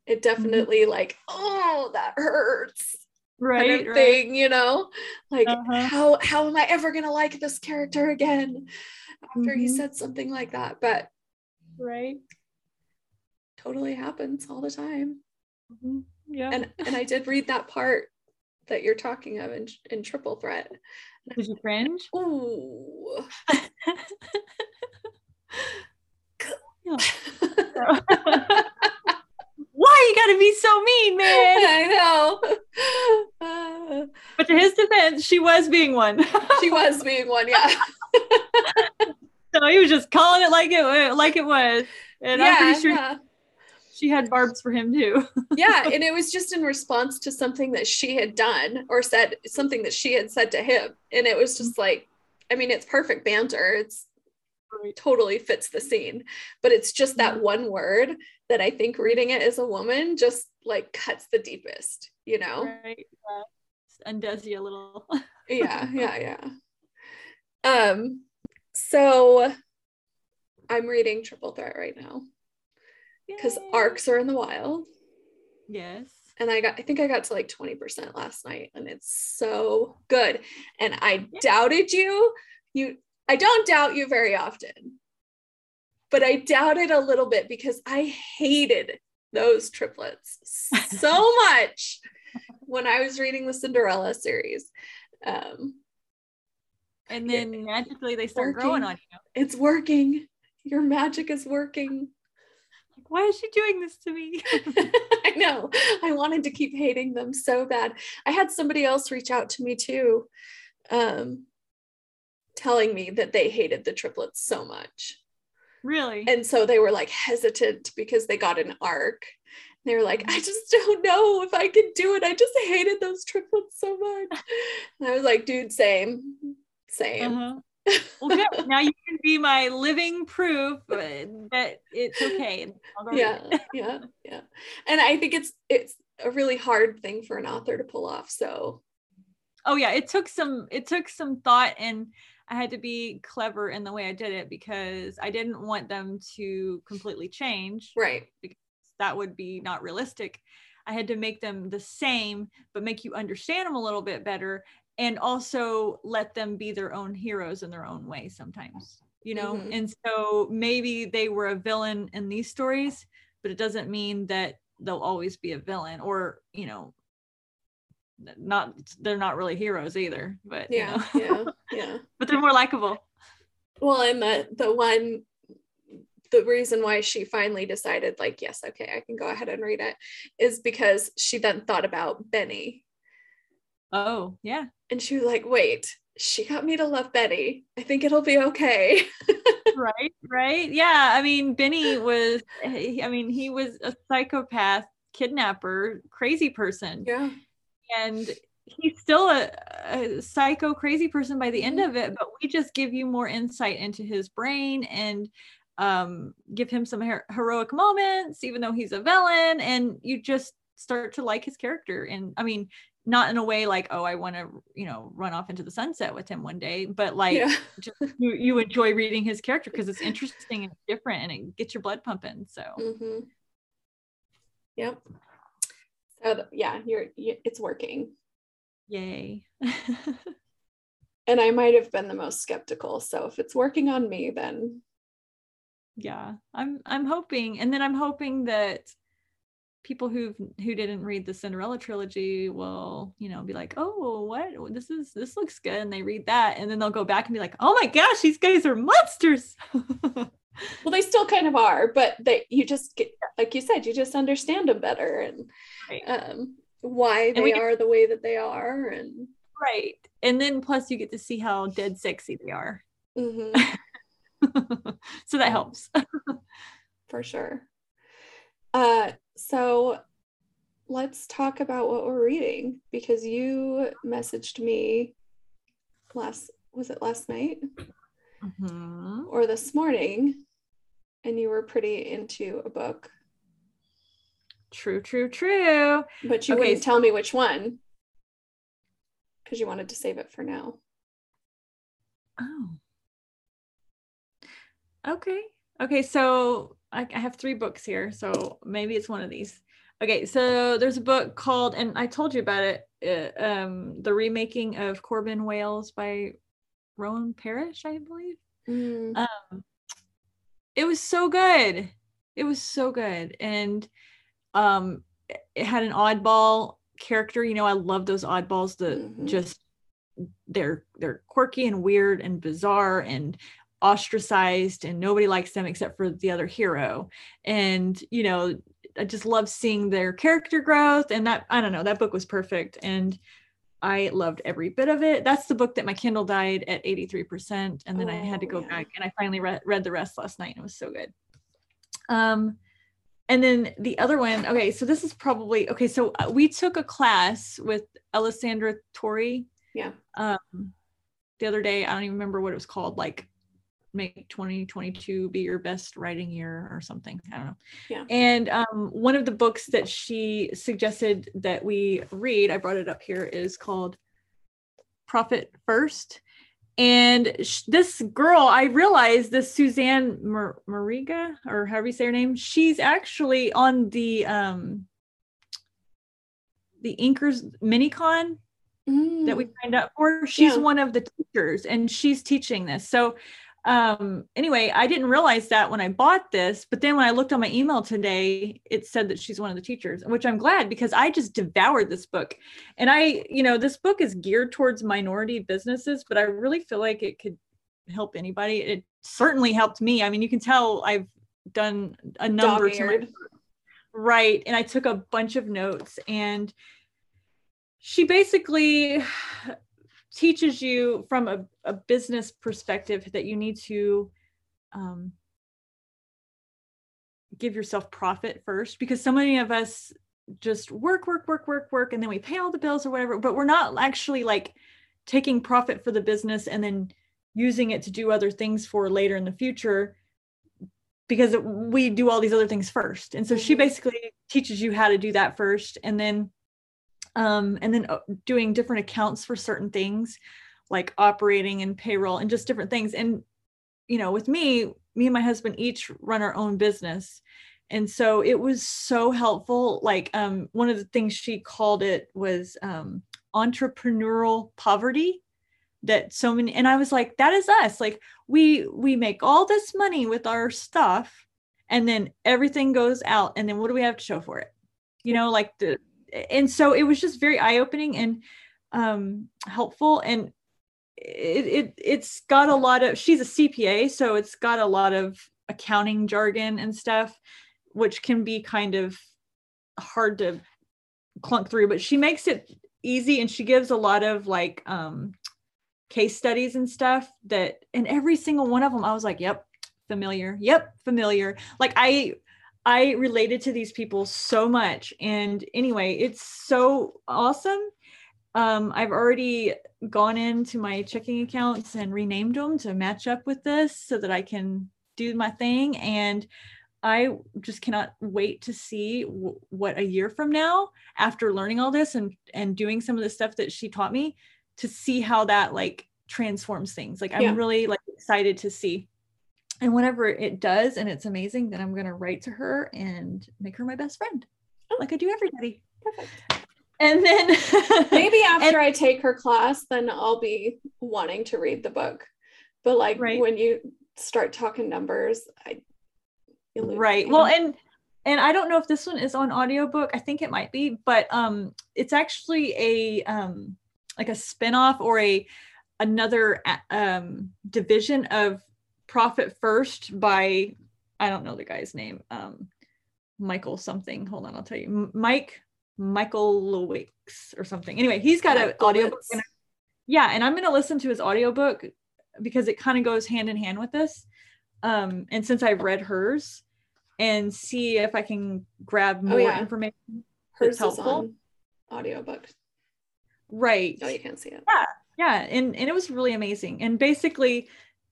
It definitely like, oh, that hurts. kind Right, of right. thing, you know? Like Uh-huh. how how am I ever gonna like this character again after he Mhm. said something like that? But Right. totally happens all the time. Mhm. Yeah. And and I did read that part that you're talking of in, in Triple Threat. Did you cringe? Ooh. *laughs* *laughs* *laughs* Why you gotta be so mean, man? I know. But to his defense, she was being one. *laughs* she was being one, yeah. *laughs* so he was just calling it like it like it was. And I'm pretty sure yeah. she had barbs for him too. yeah and it was just in response to something that she had done or said something that she had said to him and it was just like i mean it's perfect banter it's totally fits the scene but it's just that one word that i think reading it as a woman just like cuts the deepest you know Right. Yeah. Undoes you a little. *laughs* yeah yeah yeah um so i'm reading triple threat right now because arcs are in the wild Yes. and I got I think I got to like 20% last night and it's so good. And I Yeah. doubted you. You I don't doubt you very often. But I doubted a little bit because I hated those triplets *laughs* so much when I was reading the Cinderella series. Um And then magically they start growing on you. it's working. Your magic is working. Like, why is she doing this to me? *laughs* *laughs* I know. I wanted to keep hating them so bad. I had somebody else reach out to me too, um, telling me that they hated the triplets so much. really? And so they were like hesitant because they got an arc. They were like, I just don't know if I can do it. I just hated those triplets so much. And I was like, dude, same, same. Uh-huh. *laughs* Well, good. now you can be my living proof that it's okay. and I'll go read yeah *laughs* yeah yeah and i think it's it's a really hard thing for an author to pull off so Oh yeah, it took some. It took some thought, and I had to be clever in the way I did it because I didn't want them to completely change. right Because That would be not realistic. I had to make them the same, but make you understand them a little bit better, and also let them be their own heroes in their own way sometimes. You know, Mhm. and so maybe they were a villain in these stories, but it doesn't mean that they'll always be a villain, or you know, not they're not really heroes either. But you yeah know. yeah yeah *laughs* but they're more likable. well and the the one the reason why she finally decided like yes okay i can go ahead and read it is because she then thought about benny Oh, yeah. and she was like wait she got me to love betty i think it'll be okay *laughs* right, right. Yeah. I mean, Benny was, I mean, he was a psychopath, kidnapper, crazy person. yeah And he's still a, a psycho crazy person by the end of it, but we just give you more insight into his brain and um, give him some her- heroic moments, even though he's a villain. And you just start to like his character. And I mean, not in a way like, oh, I want to, you know, run off into the sunset with him one day, but like, yeah *laughs* just you, you enjoy reading his character because it's interesting and different and it gets your blood pumping. So hmm Yep. So th- yeah, you're you, it's working. yay. And I might have been the most skeptical. So if it's working on me, then yeah. I'm I'm hoping and then I'm hoping that people who who didn't read the Cinderella trilogy will, you know, be like, "Oh, what? Oh, this is this looks good." And they read that and then they'll go back and be like, "Oh my gosh, these guys are monsters." *laughs* well, they still kind of are, but they you just get like you said, you just understand them better and right. um, why they are the way that they are, and right. And then plus you get to see how dead sexy they are. Mm-hmm. *laughs* so that helps *laughs* for sure. Uh, so let's talk about what we're reading because you messaged me last was it last night mm-hmm. or this morning and you were pretty into a book. True true true. But you okay, wouldn't tell me which one because you wanted to save it for now. Oh. Okay. Okay so I, I have three books here so maybe it's one of these. Okay, so there's a book called, and I told you about it, uh, um, the remaking of Corbin Wales by Roan Parrish, I believe. Mm. Um, it was so good. It was so good, and um, it had an oddball character. You know, I love those oddballs that mm-hmm. just they're they're quirky and weird and bizarre and ostracized and nobody likes them except for the other hero and you know I just love seeing their character growth and that I don't know that book was perfect and I loved every bit of it. That's the book that my Kindle died at 83% and then oh, I had to go yeah. back and I finally read, read the rest last night and it was so good. Um and then the other one, okay, so this is probably okay. So uh, we took a class with Alessandra Torre. Yeah. Um, the other day, I don't even remember what it was called, like make 2022 be your best writing year or something. I don't know. Yeah. And um, one of the books that she suggested that we read, I brought it up here, is called Profit First. And sh- this girl, I realized this Suzanne Mar- Mariga, or however you say her name, she's actually on the um, the Inkers MiniCon mm. that we mm. signed up for. She's yeah. one of the teachers, and she's teaching this. So um anyway i didn't realize that when i bought this but then when i looked on my email today it said that she's one of the teachers which i'm glad because i just devoured this book. And i you know this book is geared towards minority businesses but i really feel like it could help anybody. It certainly helped me. I mean you can tell i've done a number to my, right. And i took a bunch of notes and she basically teaches you from a, a business perspective that you need to um, give yourself profit first because so many of us just work work work work work and then we pay all the bills or whatever but we're not actually like taking profit for the business and then using it to do other things for later in the future because we do all these other things first and so she mm-hmm. basically teaches you how to do that first and then um, and then uh, doing different accounts for certain things like operating and payroll and just different things. And you know with me me and my husband each run our own business. And so it was so helpful. Like um, one of the things she called it was um, entrepreneurial poverty that so many and i was like that is us. Like we we make all this money with our stuff and then everything goes out and then what do we have to show for it? You know like the and so it was just very eye-opening and um, helpful. And it, it it's got a lot of she's a cpa so it's got a lot of accounting jargon and stuff which can be kind of hard to clunk through but she makes it easy and she gives a lot of like um case studies and stuff that and every single one of them i was like yep familiar yep familiar. Like i I related to these people so much. And anyway, it's so awesome. Um, I've already gone into my checking accounts and renamed them to match up with this so that I can do my thing. And I just cannot wait to see w- what a year from now, after learning all this and and doing some of the stuff that she taught me, to see how that like transforms things. Like I'm yeah. really like excited to see and whenever it does and it's amazing then i'm going to write to her and make her my best friend oh. like i do everybody. perfect. And then *laughs* maybe after and, i take her class then i'll be wanting to read the book. But like right. when you start talking numbers i right. well and and i don't know if this one is on audiobook. I think it might be but um it's actually a um like a spin-off or a another um division of Profit First by I don't know the guy's name. Um, Michael something. Hold on, I'll tell you. M- Mike Michael Lewicks or something. Anyway, he's got an audiobook. And, yeah, and I'm going to listen to his audiobook because it kind of goes hand in hand with this. Um, and since I've read hers and see if I can grab oh, more oh, yeah. information. Hers helpful. is on audiobook. Right. Oh, you can't see it. Yeah. Yeah. And and it was really amazing. And basically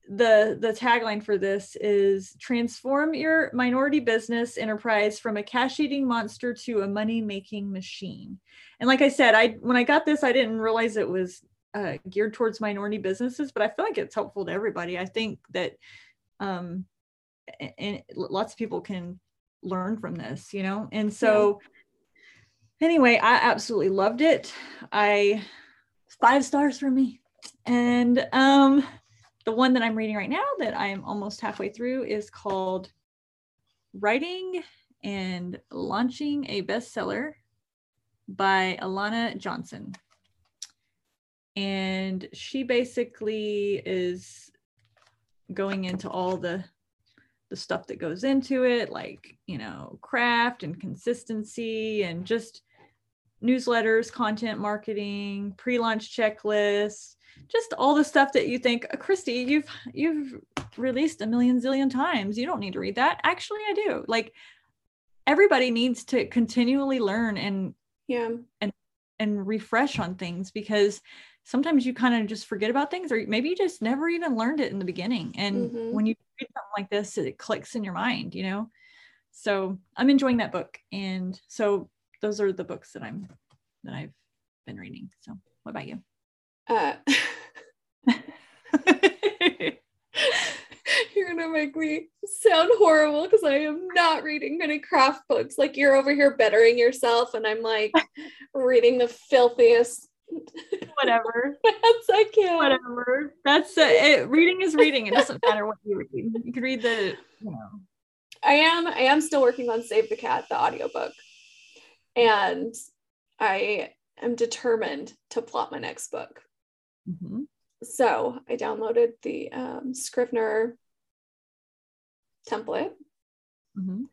the the tagline for this is transform your minority business enterprise from a cash eating monster to a money making machine. And like i said i when i got this i didn't realize it was uh, geared towards minority businesses but i feel like it's helpful to everybody. I think that um and lots of people can learn from this you know? And so yeah. anyway i absolutely loved it. I five stars for me. And um the one that I'm reading right now that I am almost halfway through is called Writing and Launching a Bestseller by Elana Johnson. And she basically is going into all the the stuff that goes into it like you know craft and consistency and just newsletters content marketing pre-launch checklists just all the stuff that you think uh, Kristi you've you've released a million zillion times. You don't need to read that. Actually i do. Like everybody needs to continually learn and yeah. and and refresh on things because sometimes you kind of just forget about things or maybe you just never even learned it in the beginning. And mm-hmm. when you read something like this it clicks in your mind you know? So i'm enjoying that book. And so those are the books that i'm that i've been reading. So what about you uh, *laughs* you're gonna make me sound horrible because I am not reading any craft books. Like you're over here bettering yourself, and I'm like reading the filthiest. *laughs* Whatever. That's I can. Whatever. That's uh, it, reading is reading. It doesn't matter what you read. You can read the. You know. I am. I am still working on Save the Cat, the audiobook, and I am determined to plot my next book. Mm-hmm. So I downloaded the um, Scrivener template. Mm-hmm.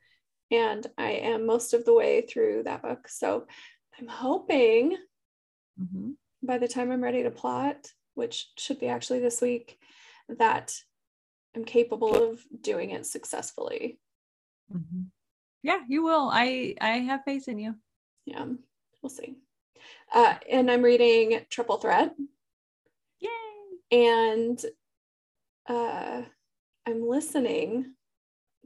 And I am most of the way through that book. So I'm hoping mm-hmm. by the time I'm ready to plot, which should be actually this week, that I'm capable of doing it successfully. Mm-hmm. Yeah, you will. I I have faith in you. Yeah, we'll see. Uh, and I'm reading Triple Threat and uh, I'm listening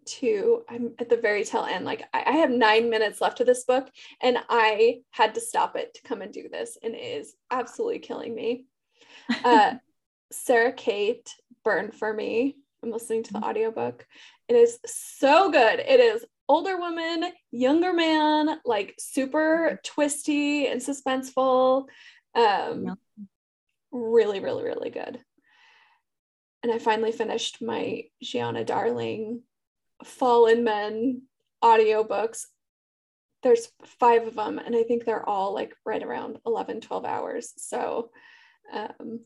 to I'm at the very tail end. Like I, I have nine minutes left of this book, and I had to stop it to come and do this, and it is absolutely killing me. *laughs* Uh, Sarah Kate Burn for Me. I'm listening to the mm-hmm. audiobook. It is so good. It is older woman, younger man, like super mm-hmm. twisty and suspenseful. Um, really, really, really good. And I finally finished my Giana Darling Fallen Men audiobooks. There's five of them, and I think they're all like right around 11, 12 hours. So, um,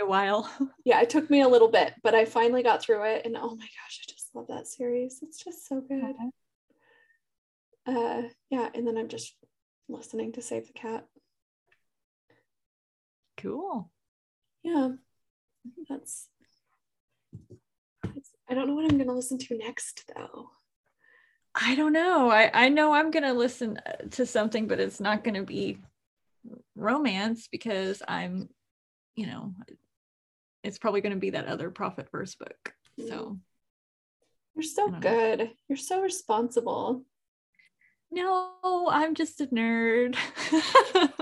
a while. *laughs* yeah, it took me a little bit, but I finally got through it. And oh my gosh, I just love that series. It's just so good. Uh, yeah, and then I'm just listening to Save the Cat. Cool yeah. That's, that's i don't know what i'm going to listen to next though. I don't know. I i know i'm going to listen uh, to something but it's not going to be romance because i'm you know it's probably going to be that other Profit First book. So you're so good know. you're so responsible. No i'm just a nerd. *laughs*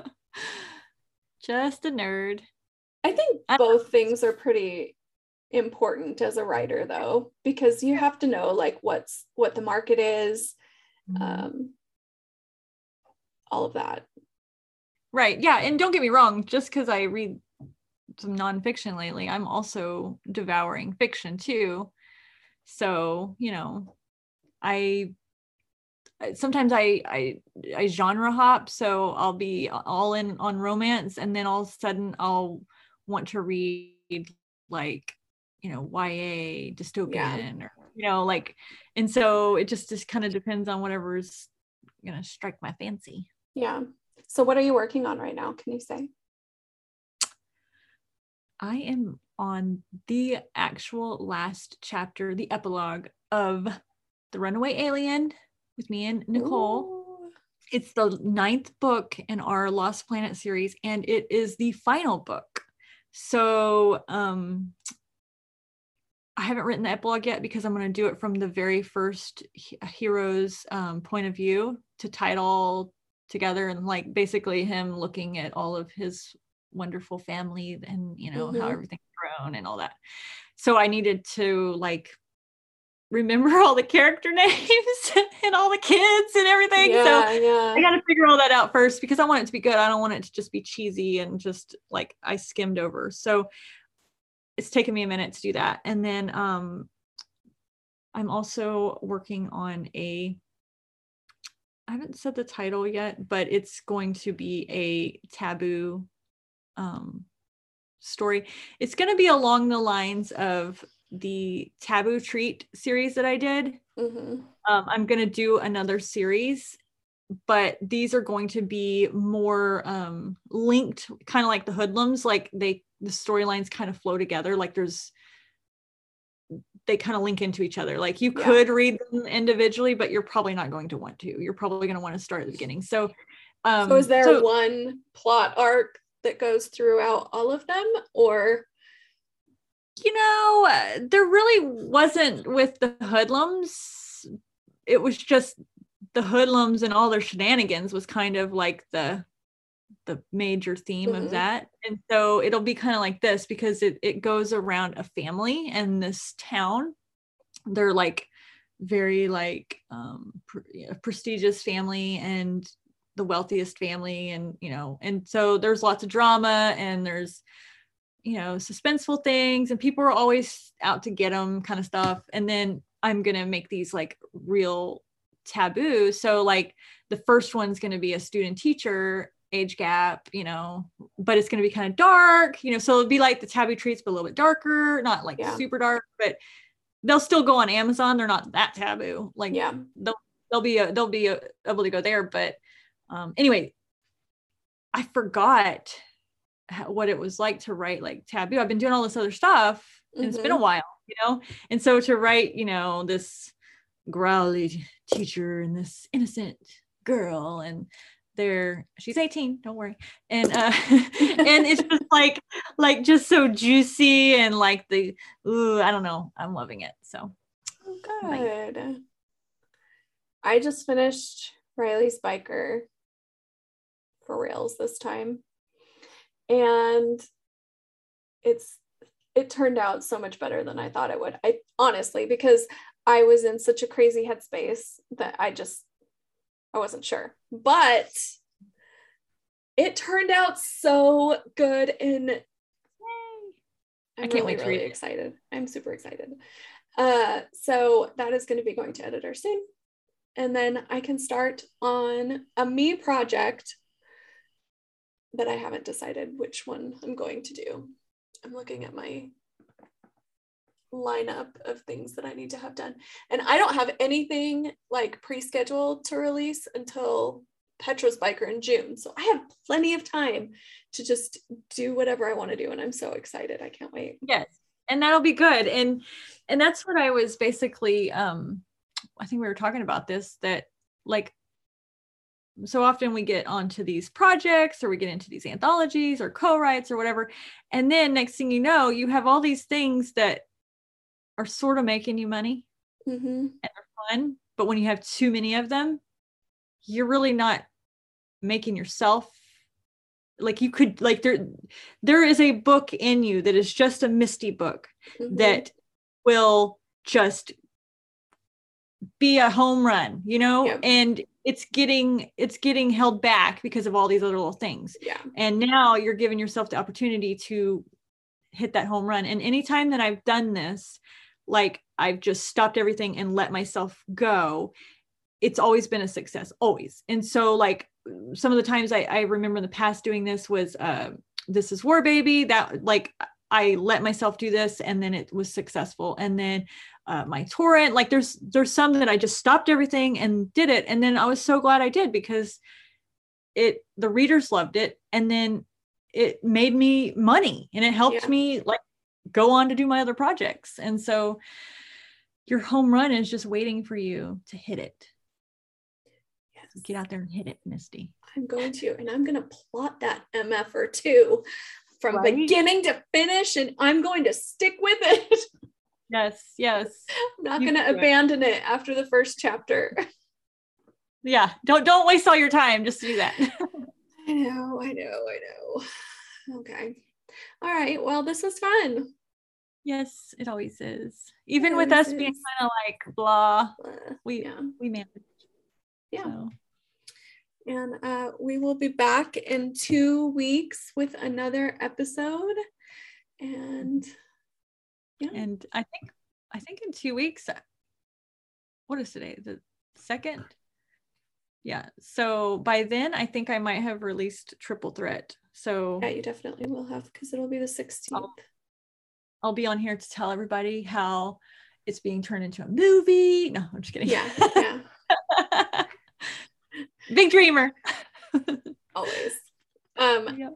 Just a nerd I think both things are pretty important as a writer though because you have to know like what's what the market is mm-hmm. um all of that. Right. Yeah. And don't get me wrong just because i read some nonfiction lately i'm also devouring fiction too. So you know i sometimes I, I I genre hop, so I'll be all in on romance, and then all of a sudden I'll want to read like you know YA dystopian yeah. or you know like and so it just just kind of depends on whatever's gonna strike my fancy. Yeah. So what are you working on right now? Can you say? I am on the actual last chapter, the epilogue of The Runaway Alien with me and Nicole. Ooh. It's the ninth book in our Lost Planet series, and it is the final book. So um I haven't written the epilogue yet because I'm going to do it from the very first hero's um, point of view to title together and like basically him looking at all of his wonderful family and you know mm-hmm. how everything's grown and all that so i needed to like remember all the character *laughs* names and all the kids and everything yeah, so yeah. i got to figure all that out first because i want it to be good i don't want it to just be cheesy and just like i skimmed over so it's taken me a minute to do that and then um i'm also working on a I haven't said the title yet, but it's going to be a taboo um, story. It's going to be along the lines of the Taboo Treat series that I did. Mm-hmm. Um, I'm going to do another series, but these are going to be more um, linked, kind of like the Hoodlums. Like they, the storylines kind of flow together. Like there's they kind of link into each other. Like you yeah. could read them individually, but you're probably not going to want to. You're probably going to want to start at the beginning. So, um, so is there so, one plot arc that goes throughout all of them, or? You know, uh, there really wasn't with the hoodlums. It was just the hoodlums and all their shenanigans was kind of like the the major theme mm-hmm. of that. And so it'll be kind of like this because it, it goes around a family and this town. They're like very like um pre- prestigious family and the wealthiest family and you know and so there's lots of drama and there's you know suspenseful things and people are always out to get them kind of stuff and then i'm gonna make these like real taboo so like the first one's going to be a student teacher age gap, you know, but it's going to be kind of dark, you know, so it'll be like the taboo treats, but a little bit darker, not like yeah. super dark, but they'll still go on Amazon. They're not that taboo. Like, yeah, they'll, they'll be, a, they'll be a, able to go there. But um, anyway, I forgot what it was like to write like taboo. I've been doing all this other stuff and mm-hmm. it's been a mm-hmm. while, you know? And so to write, you know, this growly teacher and this innocent girl and they're she's 18 don't worry and uh *laughs* and it's just *laughs* like like just so juicy and like the ooh i don't know i'm loving it so good i just finished riley's biker for rails this time and it's it turned out so much better than i thought it would i honestly because i was in such a crazy headspace that i just I wasn't sure, but it turned out so good and I'm I can't really, wait to really excited. I'm super excited. Uh, so that is going to be going to editor soon. And then I can start on a me project that I haven't decided which one I'm going to do. I'm looking at my lineup of things that I need to have done. And I don't have anything like pre-scheduled to release until Petra's Biker in June. So I have plenty of time to just do whatever I want to do. And I'm so excited. I can't wait. Yes. And that'll be good. And and that's what I was basically um I think we were talking about this that like so often we get onto these projects or we get into these anthologies or co-writes or whatever and then next thing you know you have all these things that are sort of making you money mm-hmm. and they're fun. But when you have too many of them, you're really not making yourself like you could like there there is a book in you that is just a misty book mm-hmm. that will just be a home run you know yep. and it's getting it's getting held back because of all these other little things yeah and now you're giving yourself the opportunity to hit that home run and anytime that i've done this like I've just stopped everything and let myself go, it's always been a success, always. And so, like, some of the times I, I remember in the past doing this was uh, This Is War Baby. That, like, I let myself do this and then it was successful. And then uh, my Torment, like there's there's some that I just stopped everything and did it. And then I was so glad I did because it the readers loved it. And then it made me money and it helped Yeah. me like go on to do my other projects. And so your home run is just waiting for you to hit it. Yes. Get out there and hit it, Misty. I'm going to, and I'm going to plot that MF or two from Right? beginning to finish, and I'm going to stick with it. *laughs* Yes, yes. I'm not going to do it. abandon it after the first chapter. Yeah. Don't don't waste all your time just to do that. *laughs* I know, I know, I know. Okay. All right. Well, this was fun. yes, it always is. Even It with us always being kind of like blah, we yeah. we manage. Yeah. So, And uh, we will be back in two weeks with another episode. And yeah, and I think I think in two weeks. uh, What is today? The second. Yeah. So by then, I think I might have released Triple Threat. So yeah, you definitely will have because it'll be the 16th. I'll be on here to tell everybody how it's being turned into a movie. No, I'm just kidding. Yeah, *laughs* yeah, Big dreamer. always. Um, Yeah.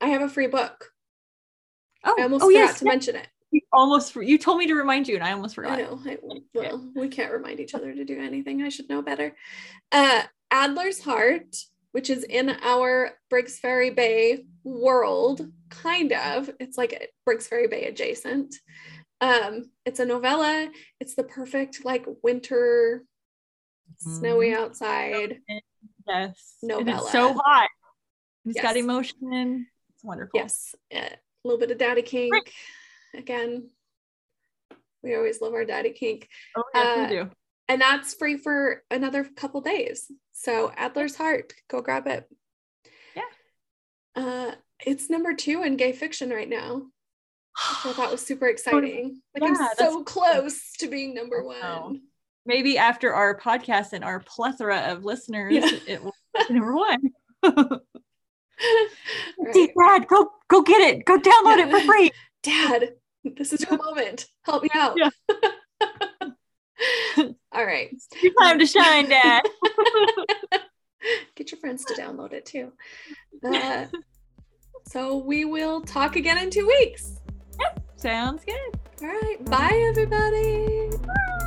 I have a free book. Oh, I almost oh forgot yes, to mention it. Almost you told me to remind you, and I almost I forgot. know. I, well, we can't remind each other to do anything. I should know better. Uh, Adler's Heart, which is in our Briggs Ferry Bay world, kind of. It's like Briggs Ferry Bay adjacent. Um, it's a novella. It's the perfect like winter, snowy Mhm. outside. Yes, Novella. it's so hot. It's got Yes. emotion. It's wonderful. Yes, a little bit of Daddy Kink. Great. Again, we always love our Daddy Kink. Oh, yes, Uh, we do. and that's free for another couple days. So Adler's Heart, go grab it. Yeah. Uh, it's number two in gay fiction right now. So that was *gasps* super exciting. Like I'm so close to being number one. Maybe after our podcast and our plethora of listeners, Yeah. it will be *laughs* number one. *laughs* Right. Dad, go go get it. Go download it for free. Dad, this is your moment. Help me out. Yeah. *laughs* All right. It's time to shine, Dad. *laughs* Get your friends to download it too. Uh, so we will talk again in two weeks. Sounds good. All right. Bye, everybody. Bye.